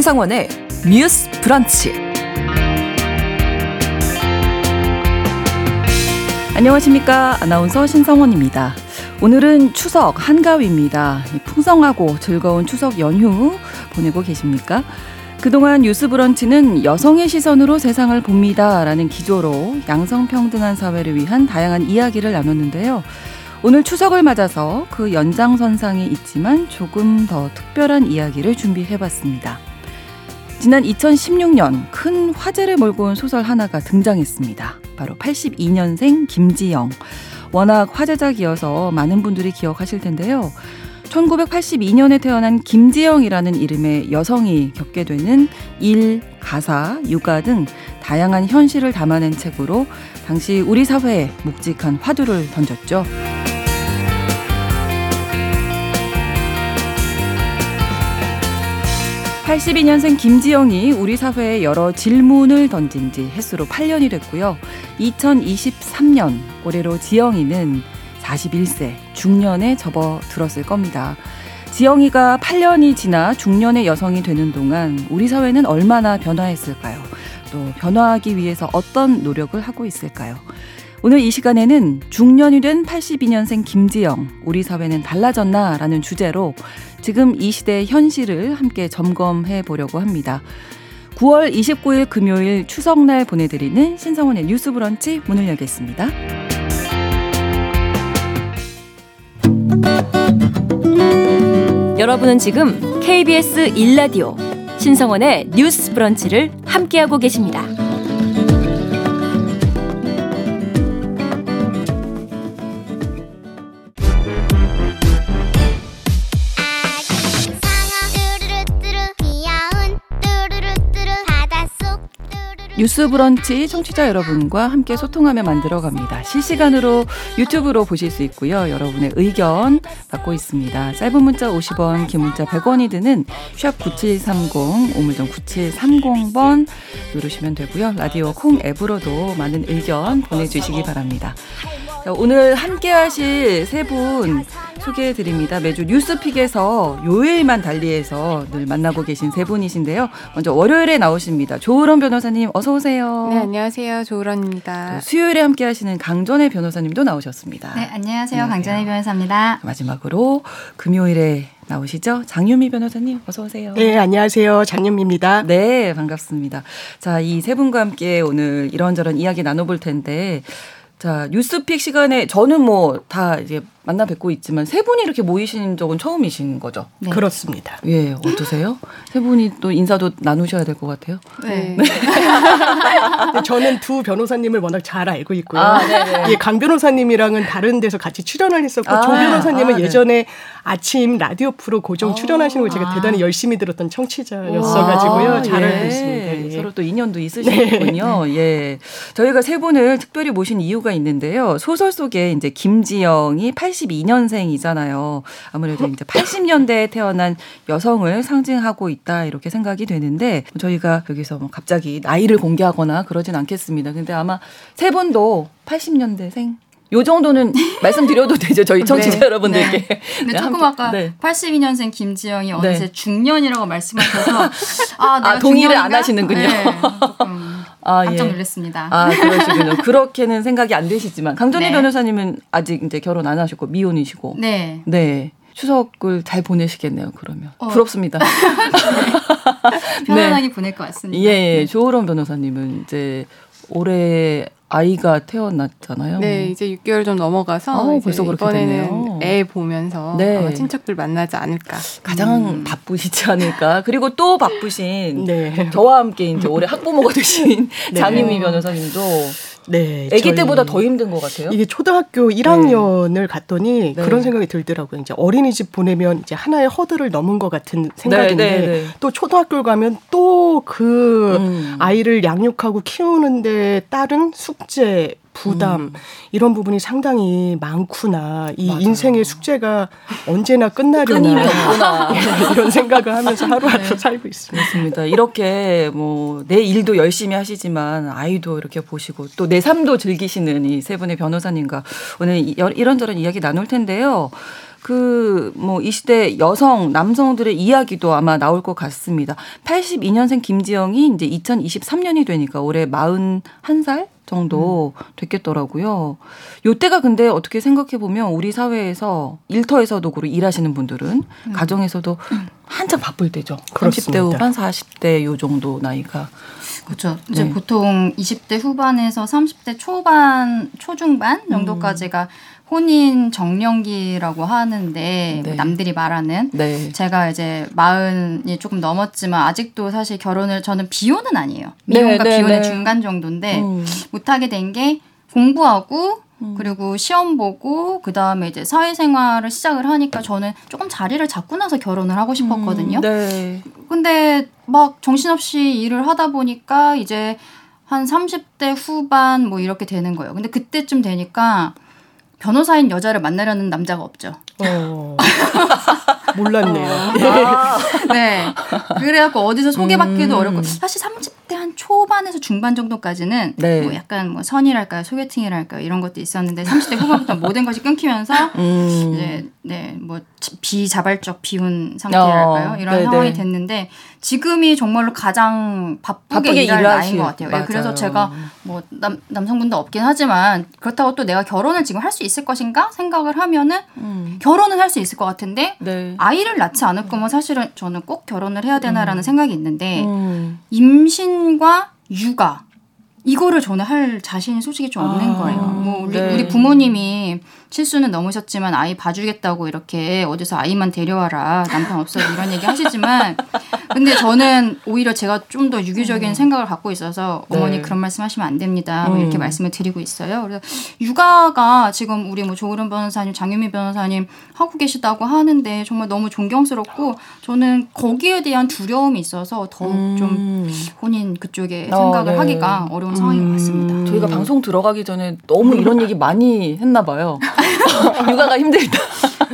신상원의 뉴스 브런치. 안녕하십니까. 아나운서 신성원입니다. 오늘은 추석 한가위입니다. 풍성하고 즐거운 추석 연휴 보내고 계십니까? 그동안 뉴스 브런치는 여성의 시선으로 세상을 봅니다. 라는 기조로 양성평등한 사회를 위한 다양한 이야기를 나눴는데요. 오늘 추석을 맞아서 그 연장선상에 있지만 조금 더 특별한 이야기를 준비해 봤습니다. 지난 2016년 큰 화제를 몰고 온 소설 하나가 등장했습니다. 바로 82년생 김지영. 워낙 화제작이어서 많은 분들이 기억하실 텐데요. 1982년에 태어난 김지영이라는 이름의 여성이 겪게 되는 일, 가사, 육아 등 다양한 현실을 담아낸 책으로 당시 우리 사회에 묵직한 화두를 던졌죠. 82년생 김지영이 우리 사회에 여러 질문을 던진 지 햇수로 8년이 됐고요. 2023년 올해로 지영이는 41세 중년에 접어들었을 겁니다. 지영이가 8년이 지나 중년의 여성이 되는 동안 우리 사회는 얼마나 변화했을까요? 또 변화하기 위해서 어떤 노력을 하고 있을까요? 오늘 이 시간에는 중년이 된 82년생 김지영, 우리 사회는 달라졌나? 라는 주제로 지금 이 시대의 현실을 함께 점검해 보려고 합니다. 9월 29일 금요일 추석날 보내드리는 신성원의 뉴스 브런치 문을 열겠습니다. 여러분은 지금 KBS 1라디오 신성원의 뉴스 브런치를 함께하고 계십니다. 뉴스 브런치 청취자 여러분과 함께 소통하며 만들어 갑니다. 실시간으로 유튜브로 보실 수 있고요. 여러분의 의견 받고 있습니다. 짧은 문자 50원, 긴 문자 100원이 드는 샵 9730, 오물정 9730번 누르시면 되고요. 라디오 콩 앱으로도 많은 의견 보내주시기 바랍니다. 오늘 함께 하실 세 분 소개해 드립니다. 매주 뉴스픽에서 요일만 달리해서 늘 만나고 계신 세 분이신데요. 먼저 월요일에 나오십니다. 조으론 변호사님 어서 오세요. 네, 안녕하세요. 조으론입니다. 수요일에 함께 하시는 강전의 변호사님도 나오셨습니다. 네, 안녕하세요. 안녕하세요. 강전의 변호사입니다. 마지막으로 금요일에 나오시죠? 장유미 변호사님 어서 오세요. 네, 안녕하세요. 장유미입니다. 네, 반갑습니다. 자, 이 세 분과 함께 오늘 이런저런 이야기 나눠볼 텐데 자, 뉴스픽 시간에 저는 뭐 다 이제 만나 뵙고 있지만 세 분이 이렇게 모이신 적은 처음이신 거죠? 네. 그렇습니다. 예, 어떠세요? 세 분이 또 인사도 나누셔야 될 것 같아요. 네. 네. 저는 두 변호사님을 워낙 잘 알고 있고요. 아, 예, 강 변호사님이랑은 다른 데서 같이 출연을 했었고 아, 조 변호사님은 아, 네. 예전에 아침 라디오 프로 고정 출연하시는 걸 제가 아. 대단히 열심히 들었던 청취자였어가지고요. 잘 알고 예. 있습니다. 예. 서로 또 인연도 있으시군요. 네. 예. 저희가 세 분을 특별히 모신 이유가 있는데요. 소설 속에 이제 김지영이 82년생이잖아요. 아무래도 이제 80년대에 태어난 여성을 상징하고 있다 이렇게 생각이 되는데 저희가 여기서 뭐 갑자기 나이를 공개하거나 그러진 않겠습니다. 근데 아마 세 분도 80년대생 요 정도는 말씀드려도 되죠 저희 청취자 네, 여러분들께. 네. 근데 네, 조금 아까 네. 82년생 김지영이 어느새 네. 중년이라고 말씀하셔서 아, 아 동의를 안 하시는군요. 네, 아, 깜짝 예. 놀랐습니다. 아 그러시군요. 그렇게는 생각이 안 되시지만 강전희 네. 변호사님은 아직 이제 결혼 안 하셨고 미혼이시고. 네. 네. 추석을 잘 보내시겠네요. 그러면 어. 부럽습니다. 편안하게 네. 보낼 것 같습니다. 예, 예. 조호론 변호사님은 이제 올해 아이가 태어났잖아요. 네, 이제 6개월 좀 넘어가서 어, 벌써 그렇게 이번에는 애 보면서 네. 친척들 만나지 않을까. 가장 음. 바쁘시지 않을까. 그리고 또 바쁘신 네. 저와 함께 이제 올해 학부모가 되신 네. 장희미 변호사님도 네. 아기 때보다 더 힘든 것 같아요. 이게 초등학교 1학년을 네. 갔더니 네. 그런 생각이 들더라고요. 이제 어린이집 보내면 이제 하나의 허들을 넘은 것 같은 생각인데 네, 네, 네. 또 초등학교 가면 또그 음. 아이를 양육하고 키우는데 따른 숙제 부담 음. 이런 부분이 상당히 많구나. 이 맞아요. 인생의 숙제가 언제나 끝나려나 예, 이런 생각을 하면서 하루하루 네. 살고 있습니다. 맞습니다. 이렇게 뭐 내 일도 열심히 하시지만 아이도 이렇게 보시고 또 내 삶도 즐기시는 이 세 분의 변호사님과 오늘 이런저런 이야기 나눌 텐데요. 그 뭐 이 시대 여성 남성들의 이야기도 아마 나올 것 같습니다. 82년생 김지영이 이제 2023년이 되니까 올해 41살 정도 음. 됐겠더라고요. 요때가 근데 어떻게 생각해 보면 우리 사회에서 일터에서도 그렇고 일하시는 분들은 음. 가정에서도 한참 바쁠 때죠. 그렇습니다. 30대 후반, 40대 요 정도 나이가. 그렇죠. 이제 네. 보통 20대 후반에서 30대 초반, 초중반 정도까지가 음. 혼인 정년기라고 하는데 네. 남들이 말하는 네. 제가 이제 마흔이 조금 넘었지만 아직도 사실 결혼을 저는 비혼은 아니에요. 네, 미혼과 네, 비혼의 네. 중간 정도인데 음. 못하게 된 게 공부하고 음. 그리고 시험 보고 그 다음에 이제 사회생활을 시작을 하니까 저는 조금 자리를 잡고 나서 결혼을 하고 싶었거든요. 음, 네. 근데 막 정신없이 일을 하다 보니까 이제 한 30대 후반 뭐 이렇게 되는 거예요. 근데 그때쯤 되니까 변호사인 여자를 만나려는 남자가 없죠. 어. 몰랐네요. 아, 네. 그래갖고 어디서 소개받기도 음. 어렵고 사실 30대 한 초반에서 중반 정도까지는 네. 뭐 약간 뭐 선이랄까요, 소개팅이랄까요 이런 것도 있었는데 30대 후반부터 모든 것이 끊기면서 음. 이제 네 뭐 비자발적 비혼 상태랄까요 어, 이런 네네. 상황이 됐는데 지금이 정말로 가장 바쁘게, 바쁘게 일할 나이인 것 같아요. 네, 그래서 제가 뭐 남, 남성분도 없긴 하지만 그렇다고 또 내가 결혼을 지금 할 수 있을 것인가 생각을 하면은 음. 결혼은 할 수 있을 것 같은데 네. 아이를 낳지 않을 거면 사실은 저는 꼭 결혼을 해야 되나라는 음. 생각이 있는데 음. 임신과 육아 이거를 저는 할 자신이 솔직히 좀 없는 아, 거예요. 뭐 우리, 네. 우리 부모님이 실수는 넘으셨지만 아이 봐주겠다고 이렇게 어디서 아이만 데려와라 남편 없어 이런 얘기 하시지만 근데 저는 오히려 제가 좀 더 유기적인 음. 생각을 갖고 있어서 어머니 네. 그런 말씀하시면 안 됩니다. 뭐 이렇게 음. 말씀을 드리고 있어요. 그래서 육아가 지금 우리 뭐 조으른 변호사님, 장유미 변호사님 하고 계시다고 하는데 정말 너무 존경스럽고 저는 거기에 대한 두려움이 있어서 더욱 음. 좀 본인 그쪽에 어, 생각을 네. 하기가 어려운 상황인 것 같습니다. 음. 저희가 방송 들어가기 전에 너무 이런 얘기 많이 했나 봐요. 육아가 힘들다.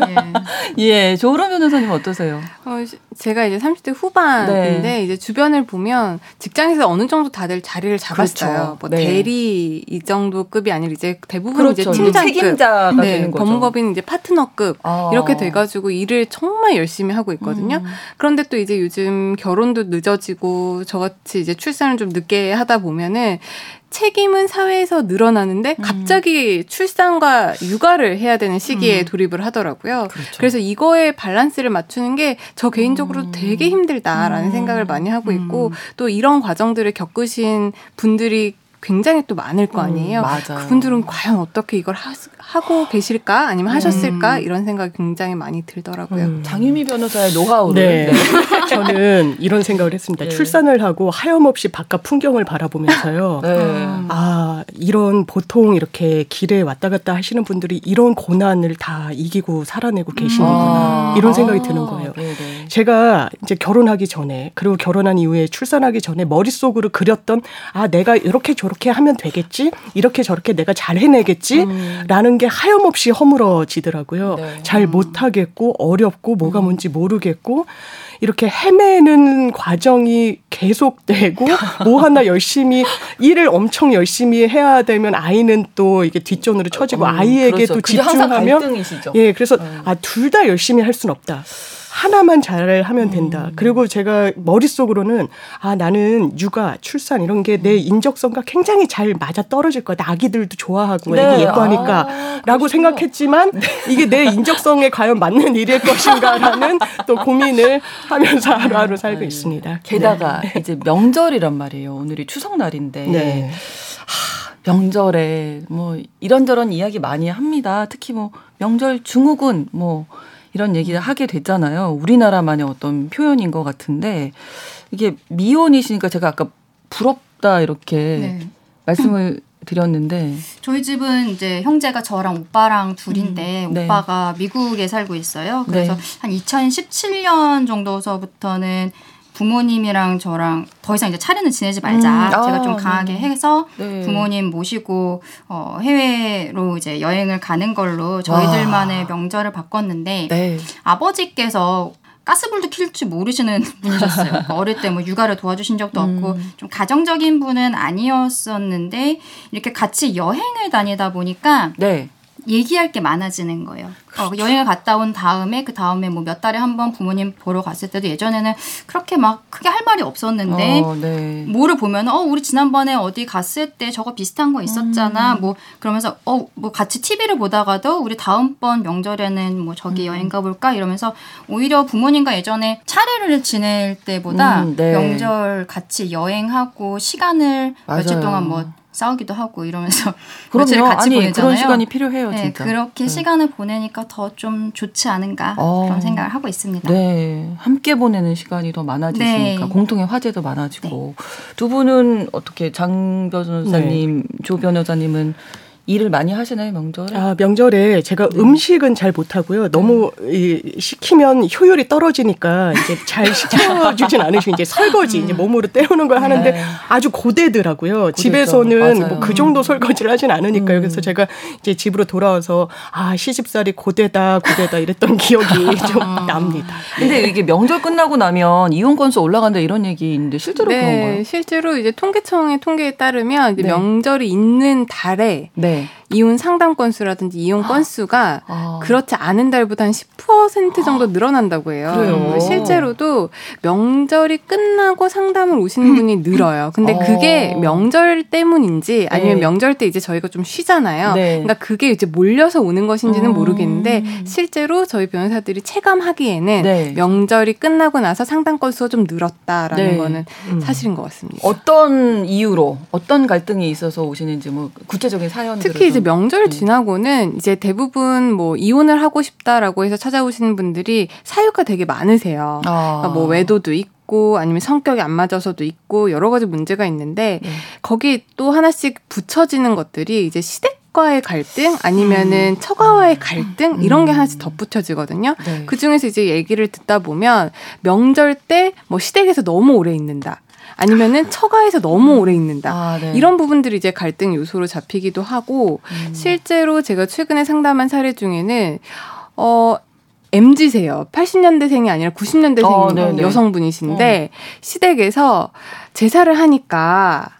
예. 예, 조으론 변호사님 어떠세요? 어, 제가 이제 30대 후반인데 네. 이제 주변을 보면 직장에서 어느 정도 다들 자리를 잡았어요. 그렇죠. 뭐 네. 대리 이 정도 급이 아니라 이제 대부분 그렇죠. 이제 팀장급, 책임자가 네, 되는 거죠. 법무법인 이제 파트너급 아. 이렇게 돼가지고 일을 정말 열심히 하고 있거든요. 음. 그런데 또 이제 요즘 결혼도 늦어지고 저같이 이제 출산을 좀 늦게 하다 보면은 책임은 사회에서 늘어나는데 음. 갑자기 음. 출산과 육아를 해야 되는 시기에 음. 돌입을 하더라고요. 그렇죠. 그래서 이거에 밸런스를 맞추는 게 저 개인적으로 음. 되게 힘들다라는 음. 생각을 많이 하고 있고 음. 또 이런 과정들을 겪으신 분들이 굉장히 또 많을 거 아니에요. 음, 그분들은 과연 어떻게 이걸 하, 고 계실까 아니면 하셨을까 음. 이런 생각이 굉장히 많이 들더라고요. 음. 장유미 변호사의 노하우를 네. 네. 저는 이런 생각을 했습니다. 네. 출산을 하고 하염없이 바깥 풍경을 바라보면서요. 네. 아 이런 보통 이렇게 길에 왔다 갔다 하시는 분들이 이런 고난을 다 이기고 살아내고 계시는구나 아. 이런 생각이 드는 거예요. 아. 제가 이제 결혼하기 전에 그리고 결혼한 이후에 출산하기 전에 머릿속으로 그렸던 아 내가 이렇게 저렇게 하면 되겠지 이렇게 저렇게 내가 잘 해내겠지라는 음. 게 하염없이 허물어지더라고요. 네. 잘 못하겠고 어렵고 뭐가 음. 뭔지 모르겠고 이렇게 헤매는 과정이 계속되고 뭐 하나 열심히 일을 엄청 열심히 해야 되면 아이는 또 이게 뒷전으로 처지고 음, 아이에게 그렇죠. 또 집중하면 예 그래서 음. 아둘 다 열심히 할 수는 없다. 하나만 잘 하면 된다. 음. 그리고 제가 머릿속으로는 아 나는 육아, 출산 이런 게 내 인적성과 굉장히 잘 맞아 떨어질 거야. 아기들도 좋아하고 네. 애기 예뻐하니까라고 아, 생각했지만 네. 이게 내 인적성에 과연 맞는 일일 것인가라는 또 고민을 하면서 하루하루 살고 네. 있습니다. 게다가 네. 이제 명절이란 말이에요. 오늘이 추석날인데. 네. 하, 명절에 뭐 이런저런 이야기 많이 합니다. 특히 뭐 명절 중후군 뭐 이런 얘기를 하게 됐잖아요. 우리나라만의 어떤 표현인 것 같은데 이게 미혼이시니까 제가 아까 부럽다 이렇게 네. 말씀을 드렸는데 저희 집은 이제 형제가 저랑 오빠랑 둘인데 음, 네. 오빠가 미국에 살고 있어요. 그래서 네. 한 2017년 정도서부터는 부모님이랑 저랑 더 이상 이제 차례는 지내지 말자. 음, 아, 제가 좀 강하게 네. 해서 네. 부모님 모시고 어, 해외로 이제 여행을 가는 걸로 저희들만의 와. 명절을 바꿨는데 네. 아버지께서 가스불도 킬줄 모르시는 분이셨어요. 그러니까 어릴 때 뭐 육아를 도와주신 적도 음. 없고 좀 가정적인 분은 아니었었는데 이렇게 같이 여행을 다니다 보니까 네. 얘기할 게 많아지는 거예요. 어, 여행을 갔다 온 다음에 그 다음에 뭐 몇 달에 한 번 부모님 보러 갔을 때도 예전에는 그렇게 막 크게 할 말이 없었는데 어, 네. 뭐를 보면 어 우리 지난번에 어디 갔을 때 저거 비슷한 거 있었잖아 음. 뭐 그러면서 어 뭐 같이 TV를 보다가도 우리 다음번 명절에는 뭐 저기 음. 여행 가볼까 이러면서 오히려 부모님과 예전에 차례를 지낼 때보다 음, 네. 명절 같이 여행하고 시간을 며칠 동안 뭐 싸우기도 하고 이러면서 며칠 같이 아니, 보내잖아요. 그런 시간이 필요해요, 네, 그렇게 네. 시간을 보내니까 더 좀 좋지 않은가 어, 그런 생각을 하고 있습니다. 네, 함께 보내는 시간이 더 많아지시니까 네. 공통의 화제도 많아지고 네. 두 분은 어떻게 장 변호사님, 네. 조 변호사님은 일을 많이 하시나요 명절에? 아 명절에 제가 네. 음식은 잘 못하고요. 너무 이, 시키면 효율이 떨어지니까 이제 잘 시켜주진 않으시고 이제 설거지 음. 이제 몸으로 때우는 걸 하는데 네. 아주 고되더라고요. 고대죠. 집에서는 뭐 그 정도 설거지를 하진 않으니까요. 음. 그래서 제가 이제 집으로 돌아와서 아 시집살이 고되다 고되다 이랬던 기억이 좀 아. 납니다. 근데 이게 명절 끝나고 나면 이혼 건수 올라간다 이런 얘기인데 실제로 네, 그런 거예요? 실제로 이제 통계청의 통계에 따르면 이제 네. 명절이 있는 달에 네. 네. 이혼 상담 건수라든지 이혼 아. 건수가 아. 그렇지 않은 달보다 한 10% 정도 늘어난다고 해요. 그래요? 실제로도 명절이 끝나고 상담을 오시는 음. 분이 늘어요. 근데 어. 그게 명절 때문인지 아니면 네. 명절 때 이제 저희가 좀 쉬잖아요. 네. 그러니까 그게 이제 몰려서 오는 것인지는 음. 모르겠는데 실제로 저희 변호사들이 체감하기에는 네. 명절이 끝나고 나서 상담 건수가 좀 늘었다라는 네. 거는 음. 사실인 것 같습니다. 어떤 이유로 어떤 갈등이 있어서 오시는지 뭐 구체적인 사연 특히 이제 명절 음. 지나고는 이제 대부분 뭐 이혼을 하고 싶다라고 해서 찾아오시는 분들이 사유가 되게 많으세요. 아. 그러니까 뭐 외도도 있고 아니면 성격이 안 맞아서도 있고 여러 가지 문제가 있는데 네. 거기 또 하나씩 붙여지는 것들이 이제 시댁 과의 갈등 아니면은 음. 처가와의 갈등 음. 이런 게 하나씩 덧붙여지거든요. 네. 그 중에서 이제 얘기를 듣다 보면 명절 때 뭐 시댁에서 너무 오래 있는다. 아니면은 처가에서 너무 오래 있는다. 아, 네. 이런 부분들이 이제 갈등 요소로 잡히기도 하고 음. 실제로 제가 최근에 상담한 사례 중에는 어 MZ세요. 80년대생이 아니라 90년대생 어, 여성분이신데 어. 시댁에서 제사를 하니까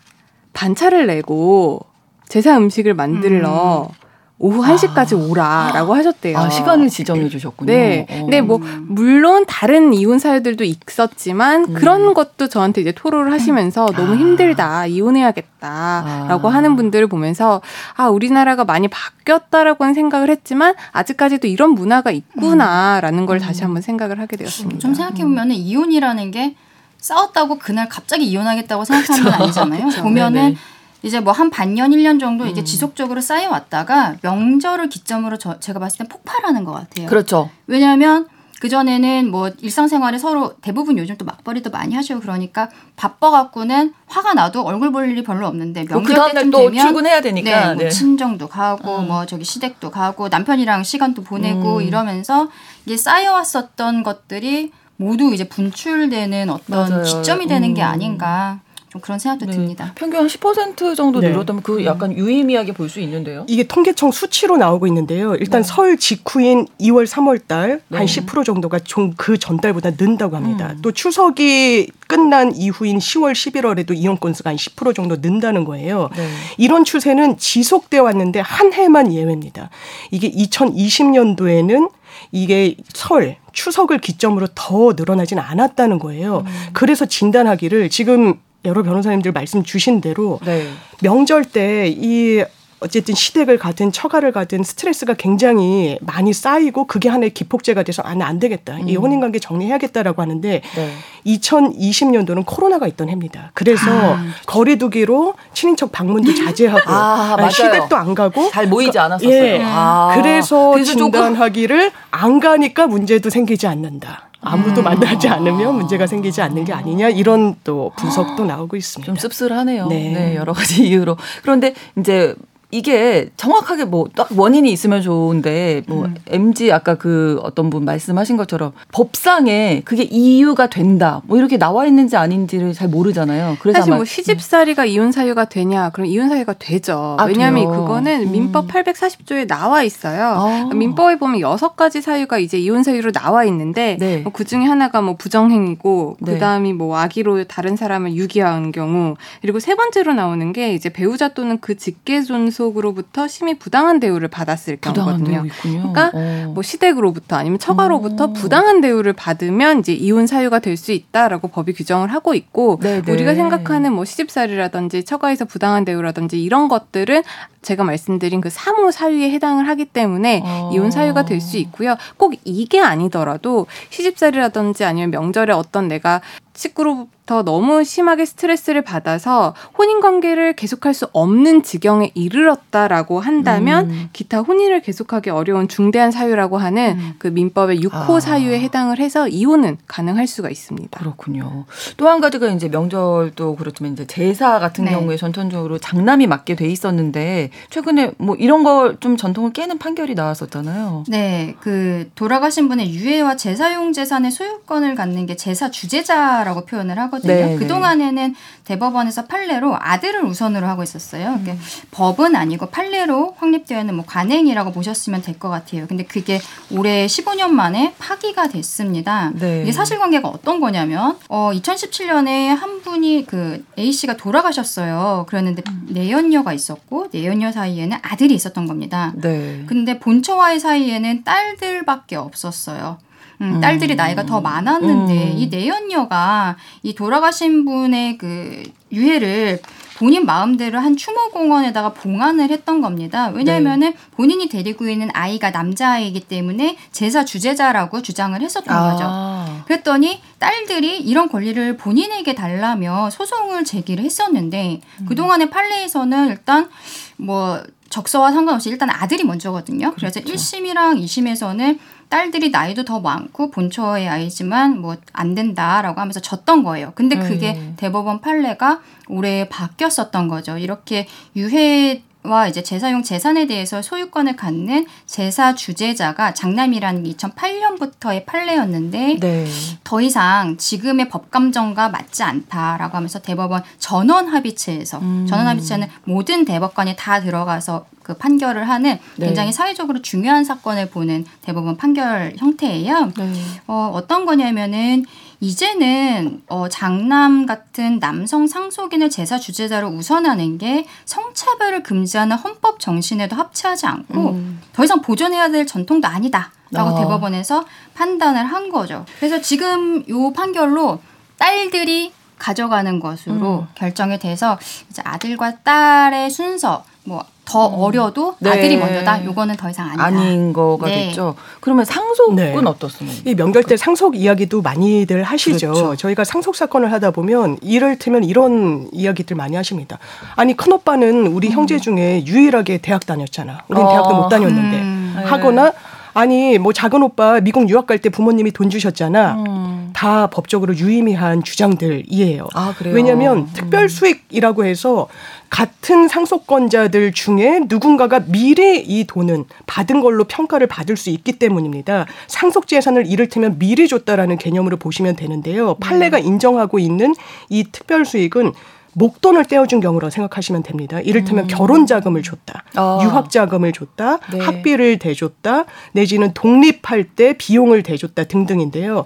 반차를 내고 제사 음식을 만들러 음. 오후 1시까지 아. 오라라고 하셨대요. 아, 시간을 지정해 주셨군요. 네. 어. 네, 뭐 물론 다른 이혼 사유들도 있었지만 음. 그런 것도 저한테 이제 토로를 하시면서 아. 너무 힘들다. 이혼해야겠다라고 아. 하는 분들을 보면서 아, 우리나라가 많이 바뀌었다라고는 생각을 했지만 아직까지도 이런 문화가 있구나라는 걸 다시 한번 생각을 하게 되었습니다. 좀 생각해 보면은 이혼이라는 게 싸웠다고 그날 갑자기 이혼하겠다고 생각하는 건 아니잖아요. 보면은 네네. 이제 뭐 한 반년, 1년 정도 음. 이게 지속적으로 쌓여왔다가 명절을 기점으로 저, 제가 봤을 땐 폭발하는 것 같아요. 그렇죠. 왜냐하면 그전에는 뭐 일상생활에 서로 대부분 요즘 또 맞벌이도 많이 하시고 그러니까 바빠갖고는 화가 나도 얼굴 볼 일이 별로 없는데 그 명절 그 때쯤 또 되면 출근해야 되니까 네, 뭐 네. 친정도 가고 음. 뭐 저기 시댁도 가고 남편이랑 시간도 보내고 음. 이러면서 이게 쌓여왔었던 것들이 모두 이제 분출되는 어떤 맞아요. 기점이 되는 음. 게 아닌가 좀 그런 생각도 네. 듭니다. 평균 한10% 정도 네. 늘었다면 그 약간 유의미하게 볼 수 있는데요. 이게 통계청 수치로 나오고 있는데요. 일단 네. 설 직후인 2월, 3월 달한 네. 10% 정도가 좀 그 전달보다 는다고 합니다. 음. 또 추석이 끝난 이후인 10월, 11월에도 이용 건수가 한 10% 정도 는다는 거예요. 네. 이런 추세는 지속되어 왔는데 한 해만 예외입니다. 이게 2020년도에는 이게 설, 추석을 기점으로 더 늘어나진 않았다는 거예요. 음. 그래서 진단하기를 지금 여러 변호사님들 말씀 주신 대로 네. 명절 때 이 어쨌든 시댁을 가든 처가를 가든 스트레스가 굉장히 많이 쌓이고 그게 하나의 기폭제가 돼서 아, 안 되겠다. 음. 이 혼인관계 정리해야겠다라고 하는데 네. 2020년도는 코로나가 있던 해입니다. 그래서 아. 거리두기로 친인척 방문도 자제하고 아, 아 시댁도 안 가고 잘 모이지 않았었어요. 예. 아. 그래서, 그래서 진단하기를 안 가니까 문제도 생기지 않는다. 아무도 음. 만나지 않으면 문제가 생기지 않는 게 아니냐 이런 또 분석도 나오고 있습니다. 좀 씁쓸하네요. 네. 네 여러 가지 이유로. 그런데 이제 이게 정확하게 뭐 딱 원인이 있으면 좋은데 뭐 음. MG 아까 그 어떤 분 말씀하신 것처럼 법상에 그게 이유가 된다 뭐 이렇게 나와 있는지 아닌지를 잘 모르잖아요. 그래서 사실 뭐 시집살이가 음. 이혼 사유가 되냐 그럼 이혼 사유가 되죠. 아, 왜냐하면 돼요? 그거는 음. 민법 840조에 나와 있어요. 아. 민법에 보면 여섯 가지 사유가 이제 이혼 사유로 나와 있는데 네. 뭐 그 중에 하나가 뭐 부정행위고 네. 그다음이 뭐 악의로 다른 사람을 유기한 경우 그리고 세 번째로 나오는 게 이제 배우자 또는 그 직계존 상속으로부터 심히 부당한 대우를 받았을 경우거든요. 그러니까 어. 뭐 시댁으로부터 아니면 처가로부터 어. 부당한 대우를 받으면 이제 이혼 사유가 될 수 있다라고 법이 규정을 하고 있고 네네. 우리가 생각하는 뭐 시집살이라든지 처가에서 부당한 대우라든지 이런 것들은 제가 말씀드린 그 사무 사유에 해당을 하기 때문에 어. 이혼 사유가 될 수 있고요. 꼭 이게 아니더라도 시집살이라든지 아니면 명절에 어떤 내가 식구로부터 너무 심하게 스트레스를 받아서 혼인 관계를 계속할 수 없는 지경에 이르렀다라고 한다면 음. 기타 혼인을 계속하기 어려운 중대한 사유라고 하는 음. 그 민법의 6호 아. 사유에 해당을 해서 이혼은 가능할 수가 있습니다. 그렇군요. 또 한 가지가 이제 명절도 그렇지만 이제 제사 같은 네. 경우에 전통적으로 장남이 맡게 돼 있었는데 최근에 뭐 이런 걸 좀 전통을 깨는 판결이 나왔었잖아요. 네, 그 돌아가신 분의 유해와 제사용 재산의 소유권을 갖는 게 제사 주재자 판례라고 표현을 하거든요. 네, 그 동안에는 대법원에서 판례로 아들을 우선으로 하고 있었어요. 음. 법은 아니고 판례로 확립되어 있는 뭐 관행이라고 보셨으면 될 것 같아요. 근데 그게 올해 15년 만에 파기가 됐습니다. 네. 이게 사실관계가 어떤 거냐면 어 2017년에 한 분이 그 A 씨가 돌아가셨어요. 그랬는데 음. 내연녀가 있었고 내연 녀 사이에는 아들이 있었던 겁니다. 네. 근데 본처와의 사이에는 딸들밖에 없었어요. 음, 딸들이 음. 나이가 더 많았는데 음. 이 내연녀가 이 돌아가신 분의 그 유해를 본인 마음대로 한 추모공원에다가 봉안을 했던 겁니다. 왜냐하면은 네. 본인이 데리고 있는 아이가 남자아이기 때문에 제사 주제자라고 주장을 했었던 아. 거죠. 그랬더니 딸들이 이런 권리를 본인에게 달라며 소송을 제기를 했었는데 음. 그동안의 판례에서는 일단 뭐 적서와 상관없이 일단 아들이 먼저거든요. 그래서 그렇죠. 1심이랑 2심에서는 딸들이 나이도 더 많고 본처의 아이지만 뭐 안 된다라고 하면서 졌던 거예요. 근데 그게 음. 대법원 판례가 올해 바뀌었었던 거죠. 이렇게 유해 와 이제 제사용 재산에 대해서 소유권을 갖는 제사 주재자가 장남이라는 2008년부터의 판례였는데 네. 더 이상 지금의 법 감정과 맞지 않다라고 하면서 대법원 전원 합의체에서 음. 전원 합의체는 모든 대법관이 다 들어가서 그 판결을 하는 네. 굉장히 네. 사회적으로 중요한 사건을 보는 대법원 판결 형태예요. 네. 어, 어떤 거냐면은 이제는 어, 장남 같은 남성 상속인을 제사 주재자로 우선하는 게 성차별을 금지하는 헌법 정신에도 합치하지 않고 음. 더 이상 보존해야 될 전통도 아니다. 라고 어. 대법원에서 판단을 한 거죠. 그래서 지금 요 판결로 딸들이 가져가는 것으로 음. 결정이 돼서 이제 아들과 딸의 순서 뭐 더 음. 어려도 네. 아들이 먼저다. 요거는 더 이상 아니다. 아닌 거가 네. 됐죠. 그러면 상속은 네. 어떻습니까? 이 명절 때 상속 이야기도 많이들 하시죠. 그렇죠. 저희가 상속 사건을 하다 보면 이를테면 이런 이야기들 많이 하십니다. 아니 큰 오빠는 우리 음. 형제 중에 유일하게 대학 다녔잖아. 우린 어. 대학도 못 다녔는데 음. 하거나 아니 뭐 작은 오빠 미국 유학 갈 때 부모님이 돈 주셨잖아. 음. 다 법적으로 유의미한 주장들이에요. 아, 왜냐하면 음. 특별 수익이라고 해서 같은 상속권자들 중에 누군가가 미리 이 돈은 받은 걸로 평가를 받을 수 있기 때문입니다. 상속 재산을 이를테면 미리 줬다라는 개념으로 보시면 되는데요. 판례가 네. 인정하고 있는 이 특별 수익은 목돈을 떼어준 경우로 생각하시면 됩니다. 이를테면 음. 결혼 자금을 줬다, 어. 유학 자금을 줬다, 네. 학비를 대줬다, 내지는 독립할 때 비용을 대줬다 등등인데요.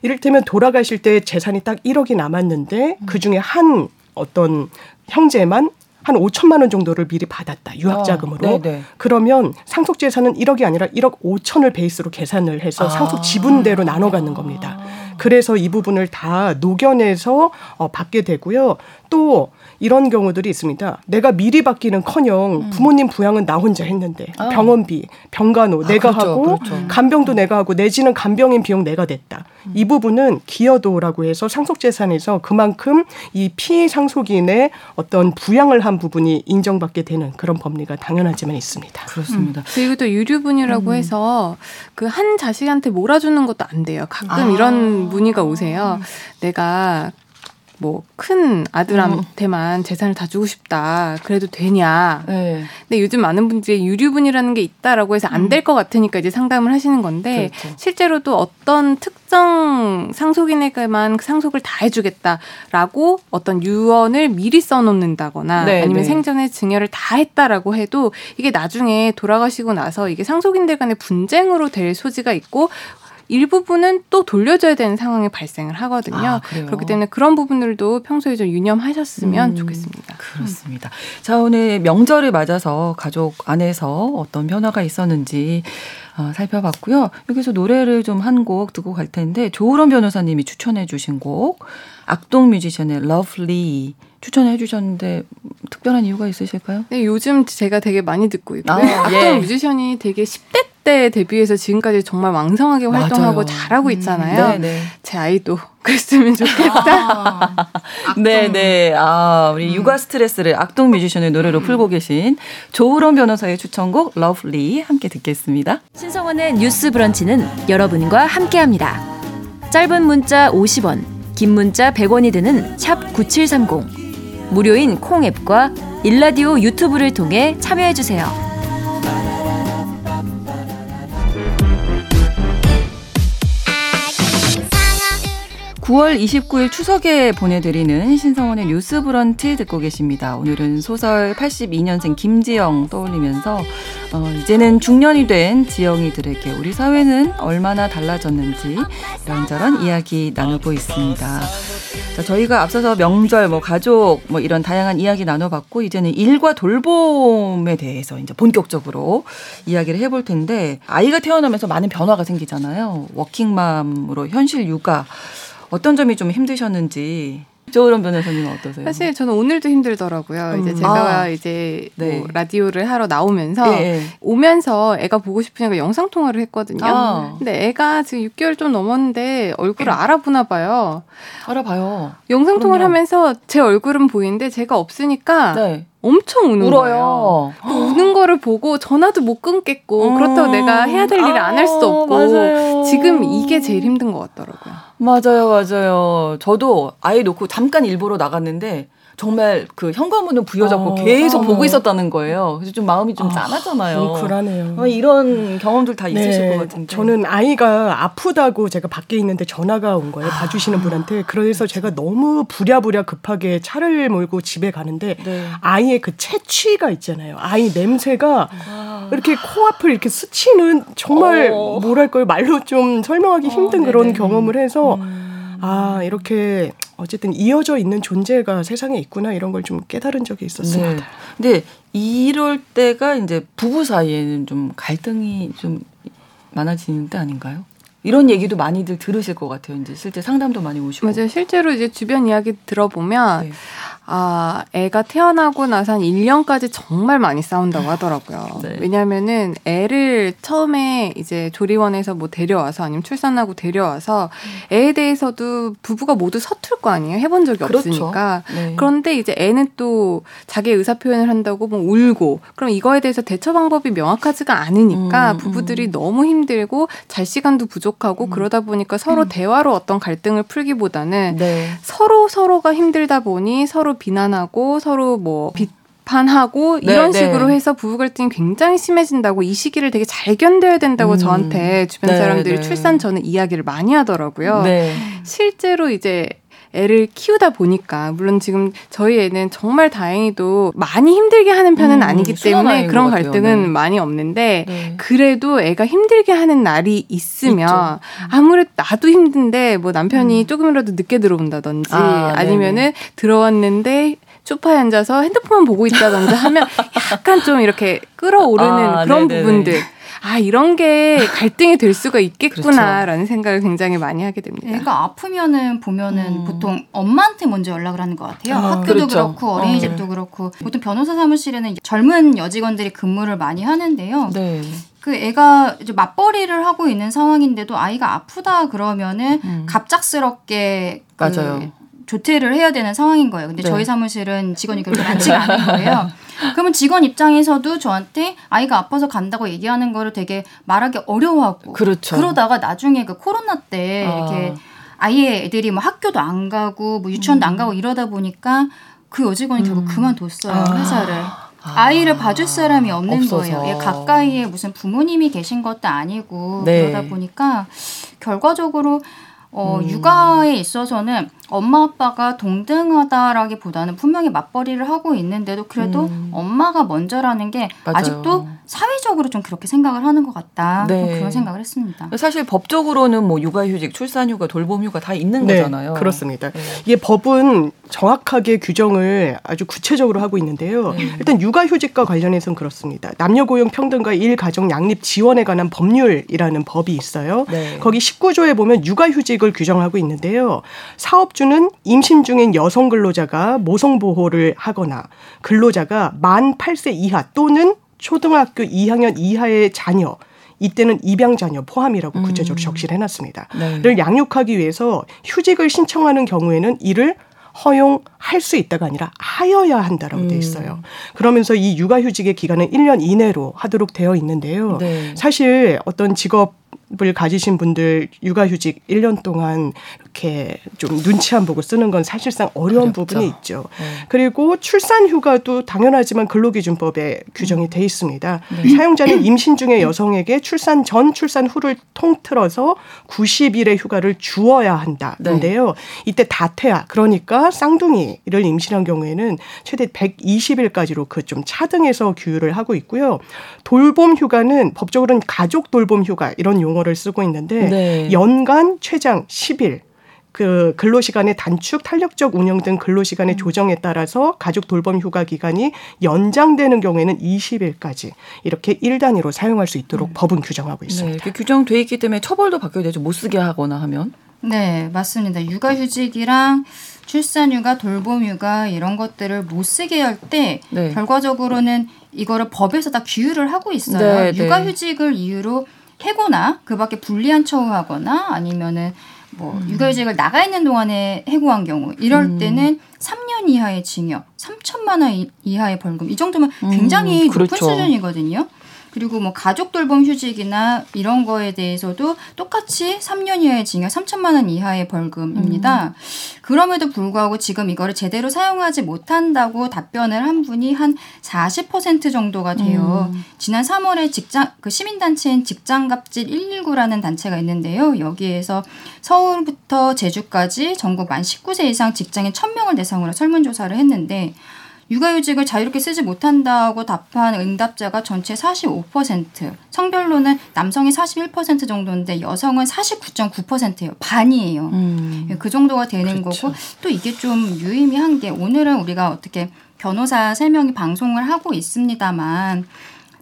이를테면 돌아가실 때 재산이 딱 1억이 남았는데 음. 그 중에 한 어떤 형제만 한 5천만 원 정도를 미리 받았다. 유학 아, 자금으로. 어, 그러면 상속 재산은 1억이 아니라 1억 5천을 베이스로 계산을 해서 아. 상속 지분대로 나눠 갖는 겁니다. 그래서 이 부분을 다 녹여내서 어, 받게 되고요. 또 이런 경우들이 있습니다. 내가 미리 받기는커녕 음. 부모님 부양은 나 혼자 했는데 아. 병원비, 병간호 아, 내가 그렇죠, 하고 그렇죠. 간병도 내가 하고 내지는 간병인 비용 내가 냈다. 음. 이 부분은 기여도라고 해서 상속재산에서 그만큼 이 피상속인의 어떤 부양을 한 부분이 인정받게 되는 그런 법리가 당연하지만 있습니다. 그렇습니다. 음. 그리고 또 유류분이라고 음. 해서 그 한 자식한테 몰아주는 것도 안 돼요. 가끔 아. 이런 문의가 오세요. 내가 뭐 큰 아들한테만 음. 재산을 다 주고 싶다. 그래도 되냐. 네. 근데 요즘 많은 분들이 유류분이라는 게 있다라고 해서 안 될것 음. 같으니까 이제 상담을 하시는 건데 그렇죠. 실제로도 어떤 특정 상속인에게만 그 상속을 다 해주겠다라고 어떤 유언을 미리 써놓는다거나 네, 아니면 네. 생전에 증여를 다 했다라고 해도 이게 나중에 돌아가시고 나서 이게 상속인들 간의 분쟁으로 될 소지가 있고 일부분은 또 돌려줘야 되는 상황이 발생을 하거든요. 아, 그렇기 때문에 그런 부분들도 평소에 좀 유념하셨으면 음, 좋겠습니다. 그렇습니다. 자, 오늘 명절을 맞아서 가족 안에서 어떤 변화가 있었는지 어, 살펴봤고요. 여기서 노래를 좀 한 곡 듣고 갈 텐데 조을원 변호사님이 추천해 주신 곡 악동 뮤지션의 Love Lee 추천해 주셨는데 특별한 이유가 있으실까요? 네, 요즘 제가 되게 많이 듣고 있고요. 아, 악동 예. 뮤지션이 되게 10대 때 데뷔해서 지금까지 정말 왕성하게 활동하고 맞아요. 잘하고 음, 있잖아요. 음, 제 아이도 그랬으면 좋겠다. 아, 네, 네. 아, 우리 음. 육아 스트레스를 악동 뮤지션의 노래로 음. 풀고 계신 조을원 변호사의 추천곡 Love Lee 함께 듣겠습니다. 신성원의 뉴스 브런치는 여러분과 함께 합니다. 짧은 문자 50원, 긴 문자 100원이 드는 샵 9730. 무료인 콩 앱과 일라디오 유튜브를 통해 참여해 주세요. 9월 29일 추석에 보내드리는 신성원의 뉴스 브런치 듣고 계십니다. 오늘은 소설 82년생 김지영 떠올리면서 어, 이제는 중년이 된 지영이들에게 우리 사회는 얼마나 달라졌는지 이런저런 이야기 나누고 있습니다. 자, 저희가 앞서서 명절, 뭐 가족, 뭐 이런 다양한 이야기 나눠봤고 이제는 일과 돌봄에 대해서 이제 본격적으로 이야기를 해볼 텐데 아이가 태어나면서 많은 변화가 생기잖아요. 워킹맘으로 현실 육아 어떤 점이 좀 힘드셨는지 조으론 변호사님은 어떠세요? 사실 저는 오늘도 힘들더라고요. 음. 이제 제가 아. 이제 네. 뭐 라디오를 하러 나오면서 네. 오면서 애가 보고 싶으니까 영상 통화를 했거든요. 아. 근데 애가 지금 6개월 좀 넘었는데 얼굴을 음. 알아보나 봐요. 알아봐요. 영상 통화를 하면서 제 얼굴은 보이는데 제가 없으니까 네. 엄청 우는 울어요. 거예요. 우는 거를 보고 전화도 못 끊겠고 음. 그렇다고 내가 해야 될 일을 안 할 수도 아, 없고 맞아요. 지금 이게 제일 힘든 것 같더라고요. 맞아요, 맞아요. 저도 아이 놓고 잠깐 일보러 나갔는데 정말 그 현관문을 부여잡고 어, 계속 어. 보고 있었다는 거예요. 그래서 좀 마음이 좀 아, 짠하잖아요. 쿨하네요. 어, 이런 경험들 다 네, 있으실 것 같은데. 저는 아이가 아프다고 제가 밖에 있는데 전화가 온 거예요. 아. 봐주시는 분한테. 그래서 제가 너무 부랴부랴 급하게 차를 몰고 집에 가는데 네. 아이의 그 채취가 있잖아요. 아이 냄새가 아. 이렇게 코앞을 이렇게 스치는 정말 어. 뭐랄까요 말로 좀 설명하기 힘든 어, 그런 경험을 해서 음. 아 이렇게 어쨌든 이어져 있는 존재가 세상에 있구나 이런 걸 좀 깨달은 적이 있었습니다. 네. 근데 이럴 때가 이제 부부 사이에는 좀 갈등이 좀 많아지는 때 아닌가요? 이런 얘기도 많이들 들으실 것 같아요. 이제 실제 상담도 많이 오시고. 맞아요. 실제로 이제 주변 이야기 들어보면 네. 아, 애가 태어나고 나서 한 1년까지 정말 많이 싸운다고 하더라고요. 네. 왜냐면은 애를 처음에 이제 조리원에서 뭐 데려와서 아니면 출산하고 데려와서 애에 대해서도 부부가 모두 서툴 거 아니에요. 해본 적이 그렇죠. 없으니까. 네. 그런데 이제 애는 또 자기 의사 표현을 한다고 뭐 울고 그럼 이거에 대해서 대처 방법이 명확하지가 않으니까 음, 음. 부부들이 음. 너무 힘들고 잘 시간도 부족하고 음. 그러다 보니까 서로 음. 대화로 어떤 갈등을 풀기보다는 네. 서로 서로가 힘들다 보니 서로 비난하고 서로 뭐 비판하고 네, 이런 네. 식으로 해서 부부 갈등이 굉장히 심해진다고 이 시기를 되게 잘 견뎌야 된다고 음. 저한테 주변 네, 사람들이 네. 출산 전에 이야기를 많이 하더라고요. 네. 실제로 이제 애를 키우다 보니까 물론 지금 저희 애는 정말 다행히도 많이 힘들게 하는 편은 음, 아니기 때문에 그런 갈등은 네. 많이 없는데 네. 그래도 애가 힘들게 하는 날이 있으면 있죠. 아무래도 나도 힘든데 뭐 남편이 음. 조금이라도 늦게 들어온다든지 아, 아니면은 들어왔는데 소파에 앉아서 핸드폰만 보고 있다든지 하면 약간 좀 이렇게 끌어오르는 아, 그런 네네네. 부분들 아 이런 게 갈등이 될 수가 있겠구나라는 그렇죠. 생각을 굉장히 많이 하게 됩니다. 애가 아프면은 보면은 음. 보통 엄마한테 먼저 연락을 하는 것 같아요. 아, 학교도 그렇죠. 그렇고 어린이집도 어. 그렇고 보통 변호사 사무실에는 젊은 여직원들이 근무를 많이 하는데요. 네. 그 애가 이제 맞벌이를 하고 있는 상황인데도 아이가 아프다 그러면은 음. 갑작스럽게 그 맞아요. 조퇴를 해야 되는 상황인 거예요. 근데 네. 저희 사무실은 직원이 그렇게 많지가 않은 거예요. 그러면 직원 입장에서도 저한테 아이가 아파서 간다고 얘기하는 거를 되게 말하기 어려워하고 그렇죠. 그러다가 나중에 그 코로나 때 아. 이렇게 아예 애들이 뭐 학교도 안 가고 뭐 유치원도 음. 안 가고 이러다 보니까 그 여직원이 결국 음. 그만뒀어요 아. 회사를. 아. 이를 봐줄 사람이 없는 없어서. 거예요. 예, 가까이에 무슨 부모님이 계신 것도 아니고 네. 그러다 보니까 결과적으로 어, 음. 육아에 있어서는 엄마 아빠가 동등하다라기보다는 분명히 맞벌이를 하고 있는데도 그래도 음. 엄마가 먼저라는 게 맞아요. 아직도 사회적으로 좀 그렇게 생각을 하는 것 같다. 네. 그런 생각을 했습니다. 사실 법적으로는 뭐 육아휴직, 출산휴가, 돌봄휴가 다 있는 네, 거잖아요. 그렇습니다. 네. 이게 법은 정확하게 규정을 아주 구체적으로 하고 있는데요. 네. 일단 육아휴직과 관련해서는 그렇습니다. 남녀고용 평등과 일가정 양립 지원에 관한 법률이라는 법이 있어요. 네. 거기 19조에 보면 육아휴직 을 규정하고 있는데요. 사업 주는 임신 중인 여성 근로자가 모성 보호를 하거나 근로자가 만 8세 이하 또는 초등학교 2학년 이하의 자녀 이때는 입양 자녀 포함이라고 구체적으로 음. 적시를 해놨습니다. 네. 를 양육하기 위해서 휴직을 신청하는 경우에는 이를 허용할 수 있다가 아니라 하여야 한다라고 음. 돼 있어요. 그러면서 이 육아휴직의 기간은 1년 이내로 하도록 되어 있는데요. 네. 사실 어떤 직업 을 가지신 분들 육아휴직 1년 동안 이렇게 좀 눈치 안 보고 쓰는 건 사실상 어려운 어렵죠. 부분이 있죠. 네. 그리고 출산 휴가도 당연하지만 근로기준법에 규정이 돼 있습니다. 네. 사용자는 임신 중의 여성에게 출산 전, 출산 후를 통틀어서 90일의 휴가를 주어야 한다인데요. 네. 이때 다태아 그러니까 쌍둥이를 임신한 경우에는 최대 120일까지로 그 좀 차등해서 규율을 하고 있고요. 돌봄 휴가는 법적으로는 가족 돌봄 휴가 이런 용어를 쓰고 있는데 네. 연간 최장 10일 그 근로시간의 단축, 탄력적 운영 등 근로시간의 음. 조정에 따라서 가족 돌봄 휴가 기간이 연장되는 경우에는 20일까지 이렇게 1단위로 사용할 수 있도록 음. 법은 규정하고 네, 있습니다. 네, 이렇게 규정돼 있기 때문에 처벌도 바뀌어야 되죠. 못 쓰게 하거나 하면. 네, 맞습니다. 육아휴직이랑 출산휴가, 돌봄휴가 이런 것들을 못 쓰게 할때 네. 결과적으로는 이거를 법에서 다 규율을 하고 있어요. 네, 네. 육아휴직을 이유로 해고나 그밖에 불리한 처우하거나 아니면은 뭐 음. 육아휴직을 나가 있는 동안에 해고한 경우 이럴 음. 때는 3년 이하의 징역, 3천만 원 이하의 벌금 이 정도면 음, 굉장히 음, 그렇죠. 높은 수준이거든요. 그리고 뭐 가족 돌봄 휴직이나 이런 거에 대해서도 똑같이 3년 이하의 징역 3천만 원 이하의 벌금입니다. 음. 그럼에도 불구하고 지금 이거를 제대로 사용하지 못한다고 답변을 한 분이 한 40% 정도가 돼요. 음. 지난 3월에 직장 그 시민단체인 직장갑질 119라는 단체가 있는데요. 여기에서 서울부터 제주까지 전국 만 19세 이상 직장인 1000명을 대상으로 설문조사를 했는데 육아휴직을 자유롭게 쓰지 못한다고 답한 응답자가 전체 45%, 성별로는 남성이 41% 정도인데 여성은 49.9%예요. 반이에요. 음. 예, 그 정도가 되는 그렇죠. 거고 또 이게 좀 유의미한 게 오늘은 우리가 어떻게 변호사 3명이 방송을 하고 있습니다만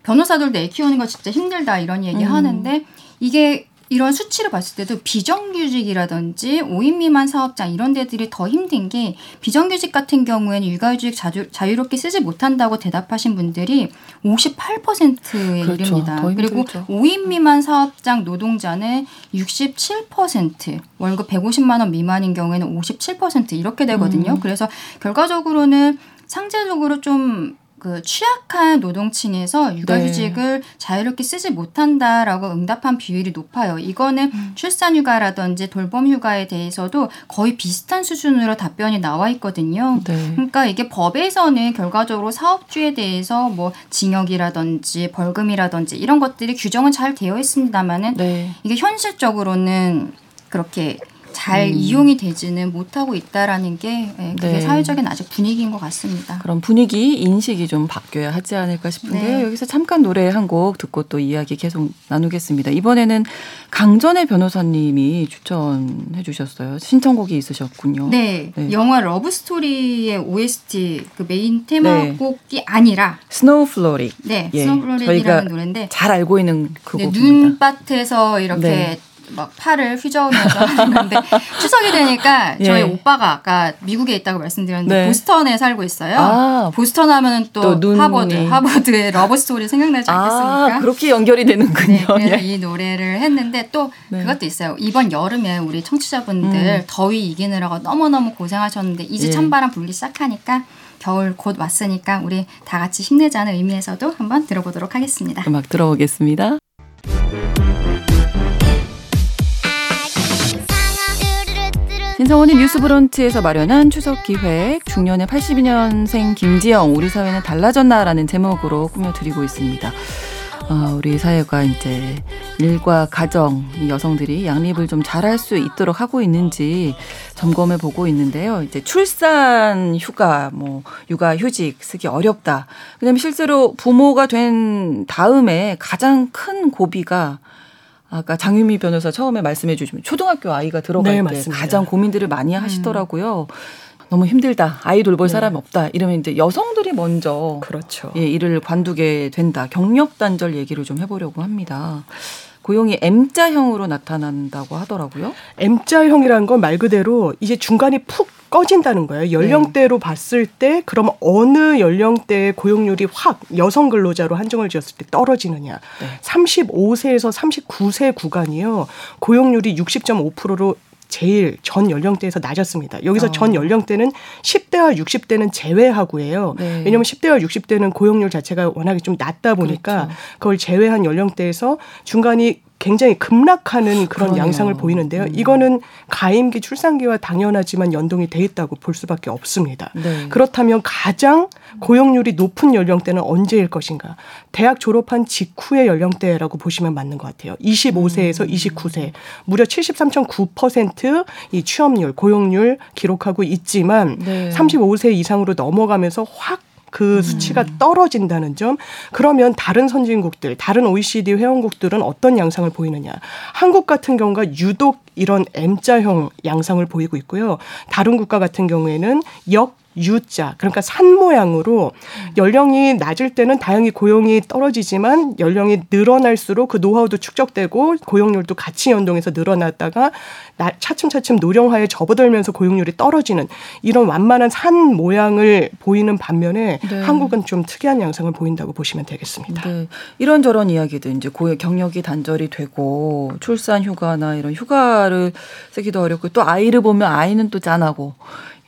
변호사들도 애 키우는 거 진짜 힘들다 이런 얘기 음. 하는데 이게 이런 수치를 봤을 때도 비정규직이라든지 5인 미만 사업장 이런 데들이 더 힘든 게 비정규직 같은 경우에는 육아휴직 자유, 자유롭게 쓰지 못한다고 대답하신 분들이 58%에 그렇죠. 이릅니다. 그리고 5인 미만 사업장 노동자는 67%, 월급 150만 원 미만인 경우에는 57% 이렇게 되거든요. 음. 그래서 결과적으로는 상대적으로 좀 그 취약한 노동층에서 육아휴직을 네. 자유롭게 쓰지 못한다라고 응답한 비율이 높아요. 이거는 음. 출산휴가라든지 돌봄휴가에 대해서도 거의 비슷한 수준으로 답변이 나와 있거든요. 네. 그러니까 이게 법에서는 결과적으로 사업주에 대해서 뭐 징역이라든지 벌금이라든지 이런 것들이 규정은 잘 되어 있습니다만은 네. 이게 현실적으로는 그렇게 잘 음. 이용이 되지는 못하고 있다라는 게 예, 그게 네. 사회적인 아직 분위기인 것 같습니다. 그럼 분위기 인식이 좀 바뀌어야 하지 않을까 싶은데요. 네. 여기서 잠깐 노래 한 곡 듣고 또 이야기 계속 나누겠습니다. 이번에는 강전애 변호사님이 추천해 주셨어요. 신청곡이 있으셨군요. 네. 네. 영화 Love Story의 OST 그 메인 테마곡이 네. 아니라 Snow Frolic. 네. 예. Snow Frolic이라는 노래인데 잘 알고 있는 그 네, 곡입니다. 눈밭에서 이렇게 네. 막 팔을 휘저으면서 하는 건데 추석이 되니까 저희 예. 오빠가 아까 미국에 있다고 말씀드렸는데 네. 보스턴에 살고 있어요. 아, 보스턴 하면은 또, 또 하버드, 하버드의 Love Story 생각나지 아, 않겠습니까? 아, 그렇게 연결이 되는군요. 네, 그래서 예. 이 노래를 했는데 또 네. 그것도 있어요. 이번 여름에 우리 청취자분들 음. 더위 이기느라고 너무너무 고생하셨는데 이제 예. 찬바람 불기 시작하니까 겨울 곧 왔으니까 우리 다 같이 힘내자는 의미에서도 한번 들어보도록 하겠습니다. 음악 들어보겠습니다. 신성원의 뉴스 브런치에서 마련한 추석 기획 중년의 82년생 김지영 우리 사회는 달라졌나라는 제목으로 꾸며드리고 있습니다. 어, 우리 사회가 이제 일과 가정 여성들이 양립을 좀 잘할 수 있도록 하고 있는지 점검해 보고 있는데요. 이제 출산 휴가, 뭐 육아 휴직 쓰기 어렵다. 왜냐면 실제로 부모가 된 다음에 가장 큰 고비가 아까 장유미 변호사 처음에 말씀해 주시면 초등학교 아이가 들어갈 네, 때 맞습니다. 가장 고민들을 많이 하시더라고요. 음. 너무 힘들다. 아이 돌볼 네. 사람이 없다. 이러면 이제 여성들이 먼저 그렇죠. 예, 일을 관두게 된다. 경력 단절 얘기를 좀 해보려고 합니다. 고용이 M자형으로 나타난다고 하더라고요. M자형이라는 건 말 그대로 이제 중간이 푹 꺼진다는 거예요. 연령대로 네. 봤을 때 그럼 어느 연령대의 고용률이 확 여성 근로자로 한정을 지었을 때 떨어지느냐. 네. 35세에서 39세 구간이요. 고용률이 60.5%로 제일 전 연령대에서 낮았습니다. 여기서 어. 전 연령대는 10대와 60대는 제외하고예요. 네. 왜냐하면 10대와 60대는 고용률 자체가 워낙에 좀 낮다 보니까 그렇죠. 그걸 제외한 연령대에서 중간이 굉장히 급락하는 그런 그러네요. 양상을 보이는데요. 음. 이거는 가임기 출산기와 당연하지만 연동이 돼 있다고 볼 수밖에 없습니다. 네. 그렇다면 가장 고용률이 높은 연령대는 언제일 것인가? 대학 졸업한 직후의 연령대라고 보시면 맞는 것 같아요. 25세에서 음. 29세 무려 73.9%이 취업률, 고용률 기록하고 있지만 네. 35세 이상으로 넘어가면서 확 그 음. 수치가 떨어진다는 점. 그러면 다른 선진국들, 다른 OECD 회원국들은 어떤 양상을 보이느냐. 한국 같은 경우가 유독 이런 M자형 양상을 보이고 있고요. 다른 국가 같은 경우에는 역 U자 그러니까 산 모양으로 연령이 낮을 때는 다행히 고용이 떨어지지만 연령이 늘어날수록 그 노하우도 축적되고 고용률도 같이 연동해서 늘어났다가 차츰차츰 노령화에 접어들면서 고용률이 떨어지는 이런 완만한 산 모양을 보이는 반면에 네. 한국은 좀 특이한 양상을 보인다고 보시면 되겠습니다. 네. 이런저런 이야기들 이제 고의 경력이 단절이 되고 출산 휴가나 이런 휴가를 쓰기도 어렵고 또 아이를 보면 아이는 또 짠하고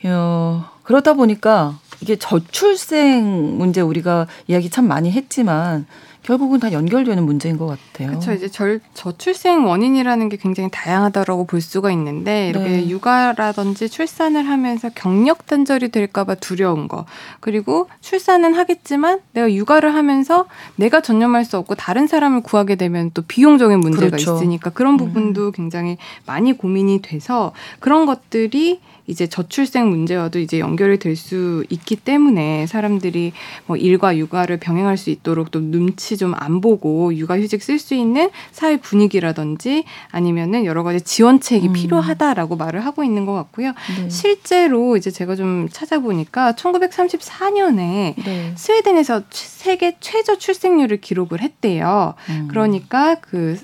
어, 그러다 보니까 이게 저출생 문제 우리가 이야기 참 많이 했지만 결국은 다 연결되는 문제인 것 같아요. 그렇죠. 이제 절, 저출생 원인이라는 게 굉장히 다양하다라고 볼 수가 있는데 이렇게 네. 육아라든지 출산을 하면서 경력 단절이 될까봐 두려운 거 그리고 출산은 하겠지만 내가 육아를 하면서 내가 전념할 수 없고 다른 사람을 구하게 되면 또 비용적인 문제가 그렇죠. 있으니까 그런 부분도 음. 굉장히 많이 고민이 돼서 그런 것들이 이제 저출생 문제와도 이제 연결이 될 수 있기 때문에 사람들이 뭐 일과 육아를 병행할 수 있도록 또 눈치 좀 안 보고 육아휴직 쓸 수 있는 사회 분위기라든지 아니면은 여러 가지 지원책이 음. 필요하다라고 말을 하고 있는 것 같고요. 네. 실제로 이제 제가 좀 찾아보니까 1934년에 네. 스웨덴에서 세계 최저 출생률을 기록을 했대요. 음. 그러니까 그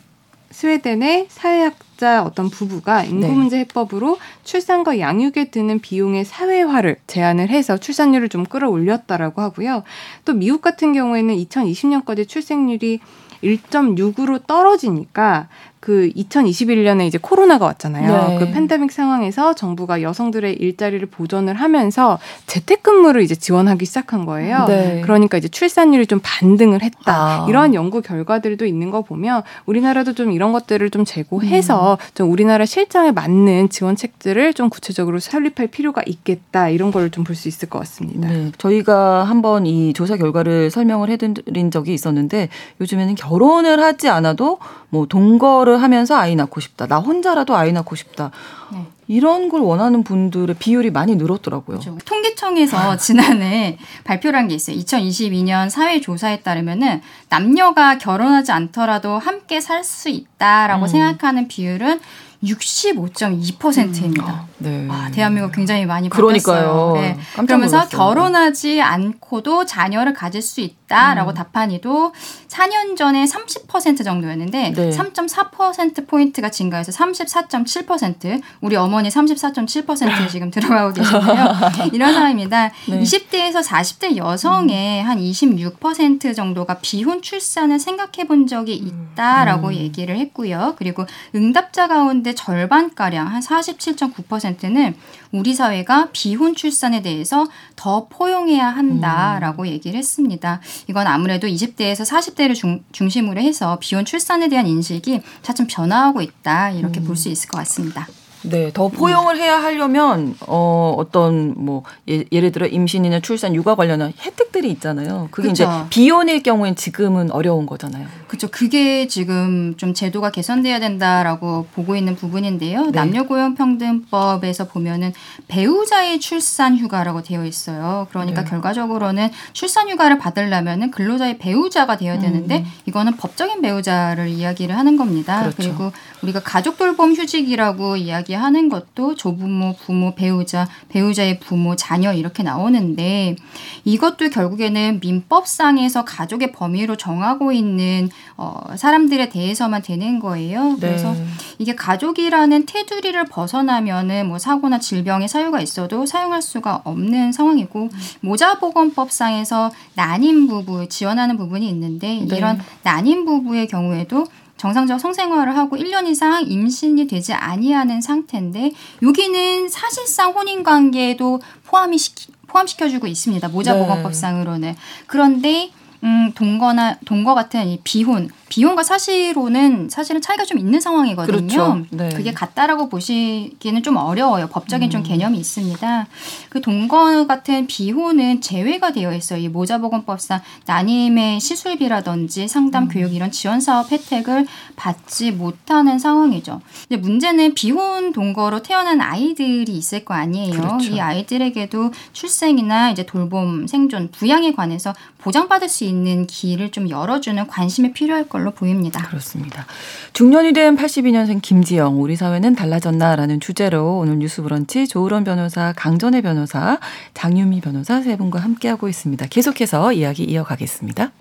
스웨덴의 사회학자 어떤 부부가 인구 문제 네. 해법으로 출산과 양육에 드는 비용의 사회화를 제안을 해서 출산율을 좀 끌어올렸다라고 하고요. 또 미국 같은 경우에는 2020년까지 출생률이 1.6으로 떨어지니까 그 2021년에 이제 코로나가 왔잖아요. 네. 그 팬데믹 상황에서 정부가 여성들의 일자리를 보전을 하면서 재택근무를 이제 지원하기 시작한 거예요. 네. 그러니까 이제 출산율이 좀 반등을 했다. 아. 이러한 연구 결과들도 있는 거 보면 우리나라도 좀 이런 것들을 좀 제고해서 음. 좀 우리나라 실정에 맞는 지원책들을 좀 구체적으로 설립할 필요가 있겠다. 이런 걸 좀 볼 수 있을 것 같습니다. 네. 저희가 한번 이 조사 결과를 설명을 해드린 적이 있었는데 요즘에는 결혼을 하지 않아도 뭐 동거를 하면서 아이 낳고 싶다. 나 혼자라도 아이 낳고 싶다. 네. 이런 걸 원하는 분들의 비율이 많이 늘었더라고요. 그렇죠. 통계청에서 지난해 발표를 한 게 있어요. 2022년 사회조사에 따르면은 남녀가 결혼하지 않더라도 함께 살 수 있다라고 음. 생각하는 비율은 65.2%입니다. 음. 네. 와, 대한민국 굉장히 많이 바뀌었어요. 네. 그러면서. 결혼하지 않고도 자녀를 가질 수 있다 라고 음. 답한 이도 4년 전에 30% 정도였는데 네. 3.4% 포인트가 증가해서 34.7% 우리 어머니 34.7%에 지금 들어가고 계신데요. 이런 상황입니다. 네. 20대에서 40대 여성의 음. 한26% 정도가 비혼 출산을 생각해 본 적이 있다라고 음. 얘기를 했고요. 그리고 응답자 가운데 절반가량 한 47.9%는 우리 사회가 비혼 출산에 대해서 더 포용해야 한다라고 음. 얘기를 했습니다. 이건 아무래도 20대에서 40대를 중, 중심으로 해서 비혼 출산에 대한 인식이 차츰 변화하고 있다 이렇게 음. 볼수 있을 것 같습니다. 네, 더 포용을 해야 하려면 어 어떤 뭐 예, 를 들어 임신이나 출산, 육아 관련한 혜택들이 있잖아요. 그게 그쵸. 이제 비혼일 경우엔 지금은 어려운 거잖아요. 그렇죠. 그게 지금 좀 제도가 개선돼야 된다라고 보고 있는 부분인데요. 네. 남녀고용평등법에서 보면은 배우자의 출산 휴가라고 되어 있어요. 그러니까 네. 결과적으로는 출산 휴가를 받으려면은 근로자의 배우자가 되어야 되는데 음. 이거는 법적인 배우자를 이야기를 하는 겁니다. 그렇죠. 그리고 우리가 가족 돌봄 휴직이라고 이야기 하는 것도 조부모, 부모, 배우자, 배우자의 부모, 자녀 이렇게 나오는데 이것도 결국에는 민법상에서 가족의 범위로 정하고 있는 어, 사람들에 대해서만 되는 거예요. 네. 그래서 이게 가족이라는 테두리를 벗어나면은 뭐 사고나 질병의 사유가 있어도 사용할 수가 없는 상황이고 모자보건법상에서 난임 부부 지원하는 부분이 있는데 네. 이런 난임 부부의 경우에도 정상적 성생활을 하고 1년 이상 임신이 되지 아니하는 상태인데 여기는 사실상 혼인 관계도 포함이 시키, 포함시켜주고 있습니다. 모자보건법상으로는. 네. 그런데 음, 동거나 동거 같은 이 비혼 비혼과 사실로는 사실은 차이가 좀 있는 상황이거든요. 그렇죠. 네. 그게 같다라고 보시기는 좀 어려워요. 법적인 음. 좀 개념이 있습니다. 그 동거 같은 비혼은 제외가 되어 있어요. 이 모자보건법상 난임의 시술비라든지 상담, 음. 교육 이런 지원 사업 혜택을 받지 못하는 상황이죠. 근데 문제는 비혼 동거로 태어난 아이들이 있을 거 아니에요. 그렇죠. 이 아이들에게도 출생이나 이제 돌봄, 생존, 부양에 관해서 보장받을 수 있는 길을 좀 열어주는 관심이 필요할 걸로 보입니다. 그렇습니다. 중년이 된 82년생 김지영, 우리 사회는 달라졌나라는 주제로 오늘 뉴스 브런치 조으론 변호사, 강전혜 변호사, 장유미 변호사 세 분과 함께하고 있습니다. 계속해서 이야기 이어가겠습니다.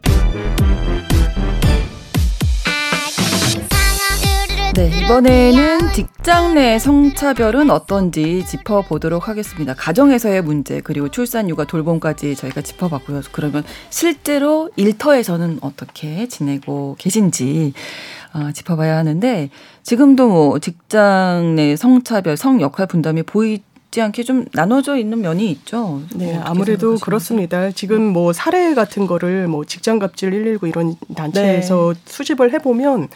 네, 이번에는 직장 내 성차별은 어떤지 짚어보도록 하겠습니다. 가정에서의 문제, 그리고 출산, 육아, 돌봄까지 저희가 짚어봤고요. 그러면 실제로 일터에서는 어떻게 지내고 계신지 어, 짚어봐야 하는데, 지금도 뭐 직장 내 성차별, 성 역할 분담이 보이 지 않게 좀 나눠져 있는 면이 있죠. 네, 아무래도 그렇습니다. 지금 뭐 사례 같은 거를 뭐 직장 갑질 119 이런 단체에서 네. 수집을 해보면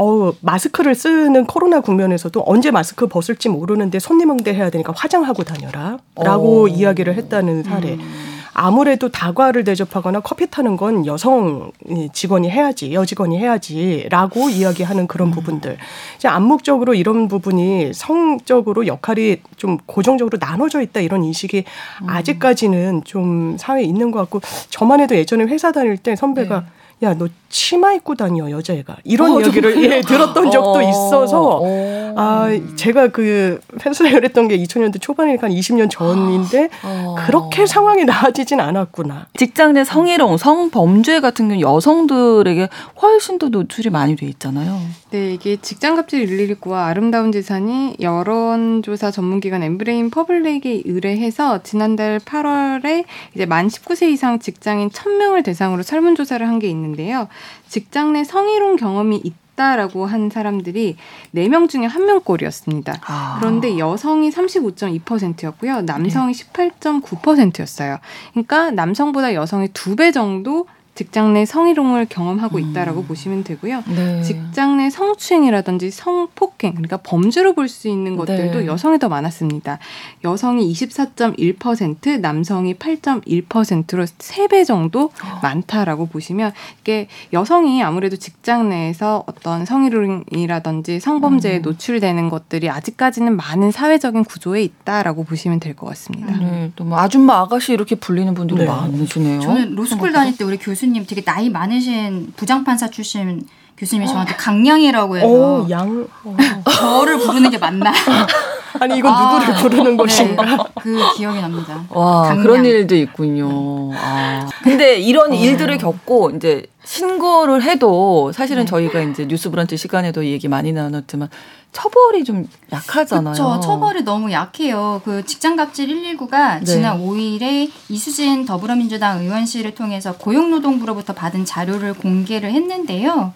어 마스크를 쓰는 코로나 국면에서도 언제 마스크 벗을지 모르는데 손님 응대해야 되니까 화장하고 다녀라라고 어. 이야기를 했다는 사례. 음. 아무래도 다과를 대접하거나 커피 타는 건 여성 직원이 해야지, 여직원이 해야지라고 이야기하는 그런 음. 부분들. 이제 암묵적으로 이런 부분이 성적으로 역할이 좀 고정적으로 나눠져 있다 이런 인식이 음. 아직까지는 좀 사회에 있는 것 같고 저만 해도 예전에 회사 다닐 때 선배가 네. 야, 너 치마 입고 다녀, 여자애가. 이런 어, 얘기를 예, 들었던 적도 어, 있어서, 어, 아, 제가 그 펜슬레이를 했던 게 2000년대 초반이니까 한 20년 전인데, 어. 그렇게 상황이 나아지진 않았구나. 직장 내 성희롱, 성범죄 같은 경우 여성들에게 훨씬 더 노출이 많이 돼 있잖아요. 네, 이게 직장 갑질 119와 아름다운 재단이 여론조사 전문기관 엠브레인 퍼블릭에 의뢰해서 지난달 8월에 이제 만 19세 이상 직장인 1000명을 대상으로 설문조사를 한 게 있는데요. 직장 내 성희롱 경험이 있다라고 한 사람들이 4명 중에 1명 꼴이었습니다. 아. 그런데 여성이 35.2%였고요. 남성이 네. 18.9%였어요. 그러니까 남성보다 여성의 2배 정도 직장 내 성희롱을 경험하고 음. 있다라고 보시면 되고요. 네. 직장 내 성추행이라든지 성폭행 그러니까 범죄로 볼 수 있는 것들도 네. 여성이 더 많았습니다. 여성이 24.1%, 남성이 8.1%로 3배 정도 어. 많다라고 보시면 이게 여성이 아무래도 직장 내에서 어떤 성희롱이라든지 성범죄에 음. 노출되는 것들이 아직까지는 많은 사회적인 구조에 있다라고 보시면 될 것 같습니다. 네, 또 뭐 아줌마 아가씨 이렇게 불리는 분들이 네. 많으시네요. 저는 로스쿨 다닐 때 우리 교수님 교수님 되게 나이 많으신 부장판사 출신 교수님이 저한테 강량이라고 해서 오, 양 어. 저를 부르는 게 맞나? 아니 이건 아, 누구를 부르는 네. 것인가? 그 기억이 납니다. 와 강량. 그런 일도 있군요. 아. 근데 이런 어. 일들을 겪고 이제 신고를 해도 사실은 네. 저희가 이제 뉴스 브런치 시간에도 얘기 많이 나눴지만 처벌이 좀 약하잖아요. 그렇죠. 처벌이 너무 약해요. 그 직장갑질 119가 네. 지난 5일에 이수진 더불어민주당 의원실을 통해서 고용노동부로부터 받은 자료를 공개를 했는데요.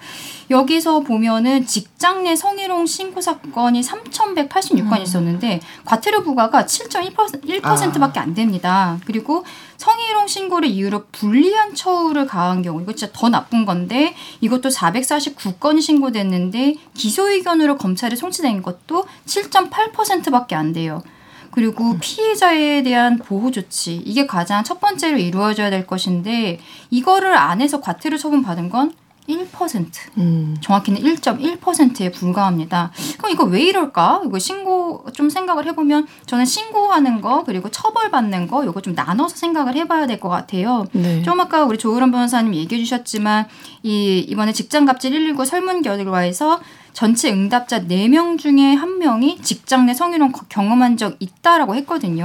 여기서 보면은 직장 내 성희롱 신고 사건이 3,186건 음. 있었는데 과태료 부과가 7.1%밖에 안 됩니다. 그리고 성희롱 신고를 이유로 불리한 처우를 가한 경우 이거 진짜 더 나, 나쁜 건데 이것도 449건이 신고됐는데 기소 의견으로 검찰에 송치된 것도 7.8%밖에 안 돼요. 그리고 음. 피해자에 대한 보호 조치 이게 가장 첫 번째로 이루어져야 될 것인데 이거를 안 해서 과태료 처분 받은 건 1%. 음. 정확히는 1.1%에 불과합니다. 그럼 이거 왜 이럴까? 이거 신고 좀 생각을 해보면 저는 신고하는 거 그리고 처벌받는 거 이거 좀 나눠서 생각을 해봐야 될 것 같아요. 네. 좀 아까 우리 조으란 변호사님 얘기해 주셨지만 이 이번에 직장갑질 119 설문 결과에서 전체 응답자 4명 중에 1명이 직장 내 성희롱 경험한 적 있다라고 했거든요.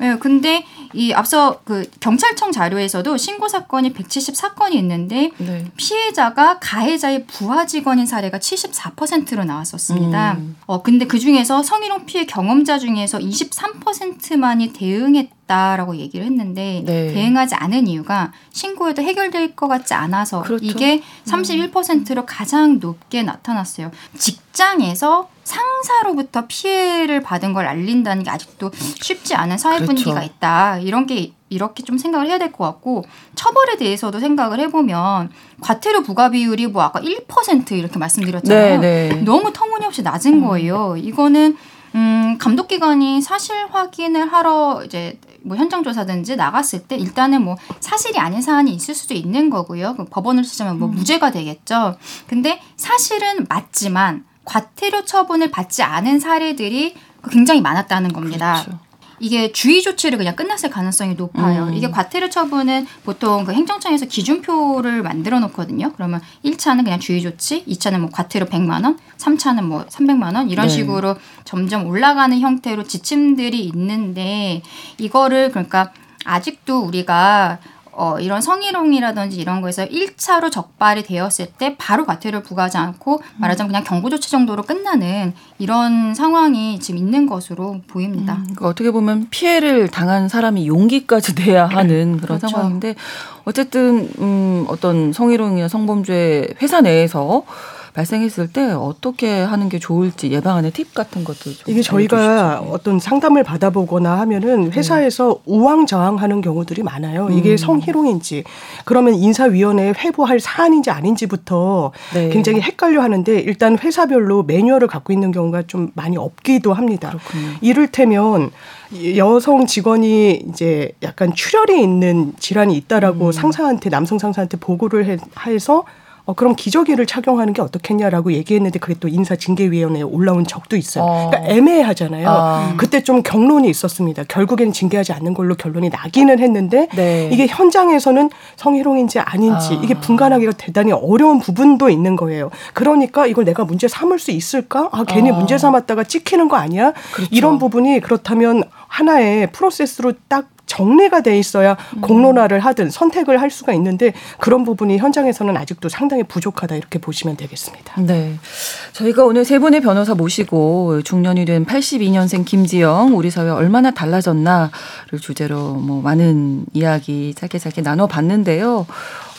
예, 근데 이 앞서 그 경찰청 자료에서도 신고 사건이 174건이 있는데 네. 피해자가 가해자의 부하 직원인 사례가 74%로 나왔었습니다. 음. 어 근데 그 중에서 성희롱 피해 경험자 중에서 23%만이 대응했 다라고 얘기를 했는데 네. 대응하지 않은 이유가 신고해도 해결될 것 같지 않아서 그렇죠. 이게 31%로 음. 가장 높게 나타났어요. 직장에서 상사로부터 피해를 받은 걸 알린다는 게 아직도 쉽지 않은 사회 그렇죠. 분위기가 있다. 이런 게 이렇게 좀 생각을 해야 될 것 같고 처벌에 대해서도 생각을 해보면 과태료 부과 비율이 뭐 아까 1% 이렇게 말씀드렸잖아요. 네, 네. 너무 터무니없이 낮은 음. 거예요. 이거는 음, 감독기관이 사실 확인을 하러 이제 뭐 현장 조사든지 나갔을 때 일단은 뭐 사실이 아닌 사안이 있을 수도 있는 거고요. 그 법원을 쓰자면 뭐 음. 무죄가 되겠죠. 근데 사실은 맞지만 과태료 처분을 받지 않은 사례들이 굉장히 많았다는 겁니다. 그렇죠. 이게 주의 조치를 그냥 끝났을 가능성이 높아요. 음. 이게 과태료 처분은 보통 그 행정청에서 기준표를 만들어 놓거든요. 그러면 1차는 그냥 주의 조치, 2차는 뭐 과태료 100만 원, 3차는 뭐 300만 원 이런 네. 식으로 점점 올라가는 형태로 지침들이 있는데 이거를 그러니까 아직도 우리가 어, 이런 성희롱이라든지 이런 거에서 1차로 적발이 되었을 때 바로 과태료를 부과하지 않고 말하자면 그냥 경고 조치 정도로 끝나는 이런 상황이 지금 있는 것으로 보입니다. 음, 그러니까 어떻게 보면 피해를 당한 사람이 용기까지 내야 하는 그런 그렇죠. 상황인데 어쨌든 음, 어떤 성희롱이나 성범죄 회사 내에서 발생했을 때 어떻게 하는 게 좋을지 예방하는 팁 같은 것들 좀 이게 저희가 어떤 상담을 받아보거나 하면은 회사에서 네. 우왕좌왕하는 경우들이 많아요. 이게 음. 성희롱인지 그러면 인사위원회에 회부할 사안인지 아닌지부터 네. 굉장히 헷갈려 하는데 일단 회사별로 매뉴얼을 갖고 있는 경우가 좀 많이 없기도 합니다. 그렇군요. 이를테면 여성 직원이 이제 약간 출혈이 있는 질환이 있다라고 음. 상사한테 남성 상사한테 보고를 해서 어, 그럼 기저귀를 착용하는 게 어떻겠냐라고 얘기했는데 그게 또 인사징계위원회에 올라온 적도 있어요. 어. 그러니까 애매하잖아요. 아. 그때 좀 경론이 있었습니다. 결국엔 징계하지 않는 걸로 결론이 나기는 했는데 네. 이게 현장에서는 성희롱인지 아닌지 아. 이게 분간하기가 대단히 어려운 부분도 있는 거예요. 그러니까 이걸 내가 문제 삼을 수 있을까? 아, 괜히 아. 문제 삼았다가 찍히는 거 아니야? 그렇죠. 이런 부분이 그렇다면 하나의 프로세스로 딱 정리가 돼 있어야 음. 공론화를 하든 선택을 할 수가 있는데 그런 부분이 현장에서는 아직도 상당히 부족하다 이렇게 보시면 되겠습니다. 네. 저희가 오늘 세 분의 변호사 모시고 중년이 된 82년생 김지영 우리 사회 얼마나 달라졌나를 주제로 뭐 많은 이야기 짧게 짧게 나눠 봤는데요.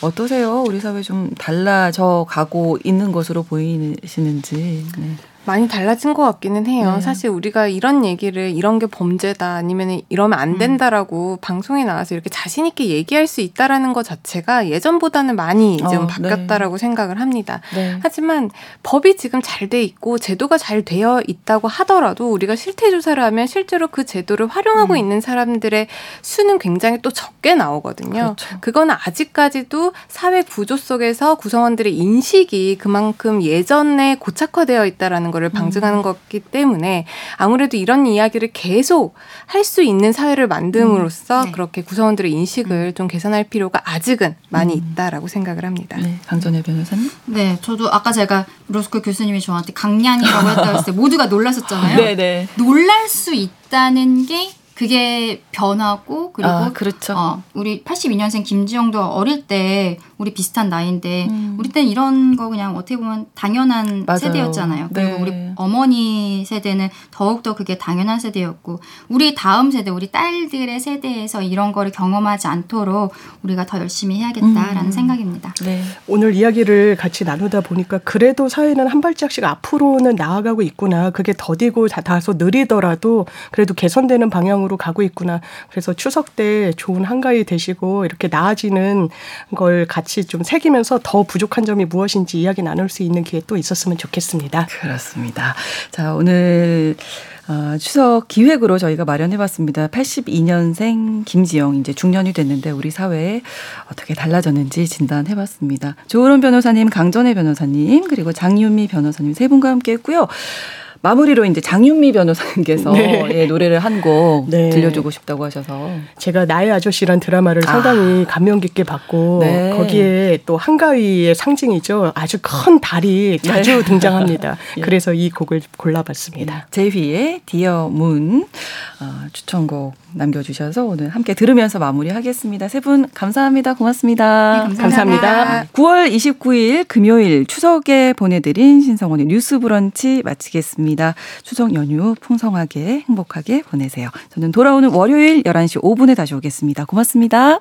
어떠세요? 우리 사회 좀 달라져 가고 있는 것으로 보이시는지. 네. 많이 달라진 것 같기는 해요. 네. 사실 우리가 이런 얘기를 이런 게 범죄다 아니면 이러면 안 음. 된다라고 음. 방송에 나와서 이렇게 자신 있게 얘기할 수 있다라는 것 자체가 예전보다는 많이 좀 어, 바뀌었다라고 네. 생각을 합니다. 네. 하지만 법이 지금 잘 돼 있고 제도가 잘 되어 있다고 하더라도 우리가 실태 조사를 하면 실제로 그 제도를 활용하고 음. 있는 사람들의 수는 굉장히 또 적게 나오거든요. 그렇죠. 그거는 아직까지도 사회 구조 속에서 구성원들의 인식이 그만큼 예전에 고착화되어 있다라는 걸 거를 방증하는 음. 거기 때문에 아무래도 이런 이야기를 계속 할 수 있는 사회를 만듦으로써 음. 네. 그렇게 구성원들의 인식을 음. 좀 개선할 필요가 아직은 많이 음. 있다라고 생각을 합니다. 네, 강전혜 변호사님. 네, 저도 아까 제가 로스쿨 교수님이 저한테 강량이라고 했다고 했을 때 모두가 놀랐었잖아요. 네, 네. 놀랄 수 있다는 게 그게 변하고 그리고 아, 그렇죠. 어, 우리 82년생 김지영도 어릴 때 우리 비슷한 나이인데 음. 우리 때는 이런 거 그냥 어떻게 보면 당연한 맞아요. 세대였잖아요. 그리고 네. 우리 어머니 세대는 더욱더 그게 당연한 세대였고 우리 다음 세대 우리 딸들의 세대에서 이런 거를 경험하지 않도록 우리가 더 열심히 해야겠다라는 음. 생각입니다. 네. 오늘 이야기를 같이 나누다 보니까 그래도 사회는 한 발짝씩 앞으로는 나아가고 있구나. 그게 더디고 다소 느리더라도 그래도 개선되는 방향으로 방향으로 가고 있구나. 그래서 추석 때 좋은 한가위 되시고 이렇게 나아지는 걸 같이 같이 좀 새기면서 더 부족한 점이 무엇인지 이야기 나눌 수 있는 기회 또 있었으면 좋겠습니다. 그렇습니다. 자, 오늘 어, 추석 기획으로 저희가 마련해봤습니다. 82년생 김지영 이제 중년이 됐는데 우리 사회에 어떻게 달라졌는지 진단해봤습니다. 조으론 변호사님, 강전혜 변호사님 그리고 장윤미 변호사님 세 분과 함께했고요. 마무리로 이제 장윤미 변호사님께서 네. 예, 노래를 한곡 네. 들려주고 싶다고 하셔서 제가 나의 아저씨란 드라마를 아. 상당히 감명 깊게 봤고 네. 거기에 또 한가위의 상징이죠 아주 큰 달이 자주 네. 등장합니다. 예. 그래서 이 곡을 골라봤습니다. 제이의 디어 문 어, 추천곡 남겨주셔서 오늘 함께 들으면서 마무리하겠습니다. 세 분 감사합니다. 고맙습니다. 네, 감사합니다. 감사합니다. 9월 29일 금요일 추석에 보내드린 신성원의 뉴스 브런치 마치겠 습니다. 추석 연휴 풍성하게 행복하게 보내세요. 저는 돌아오는 월요일 11시 5분에 다시 오겠습니다. 고맙습니다.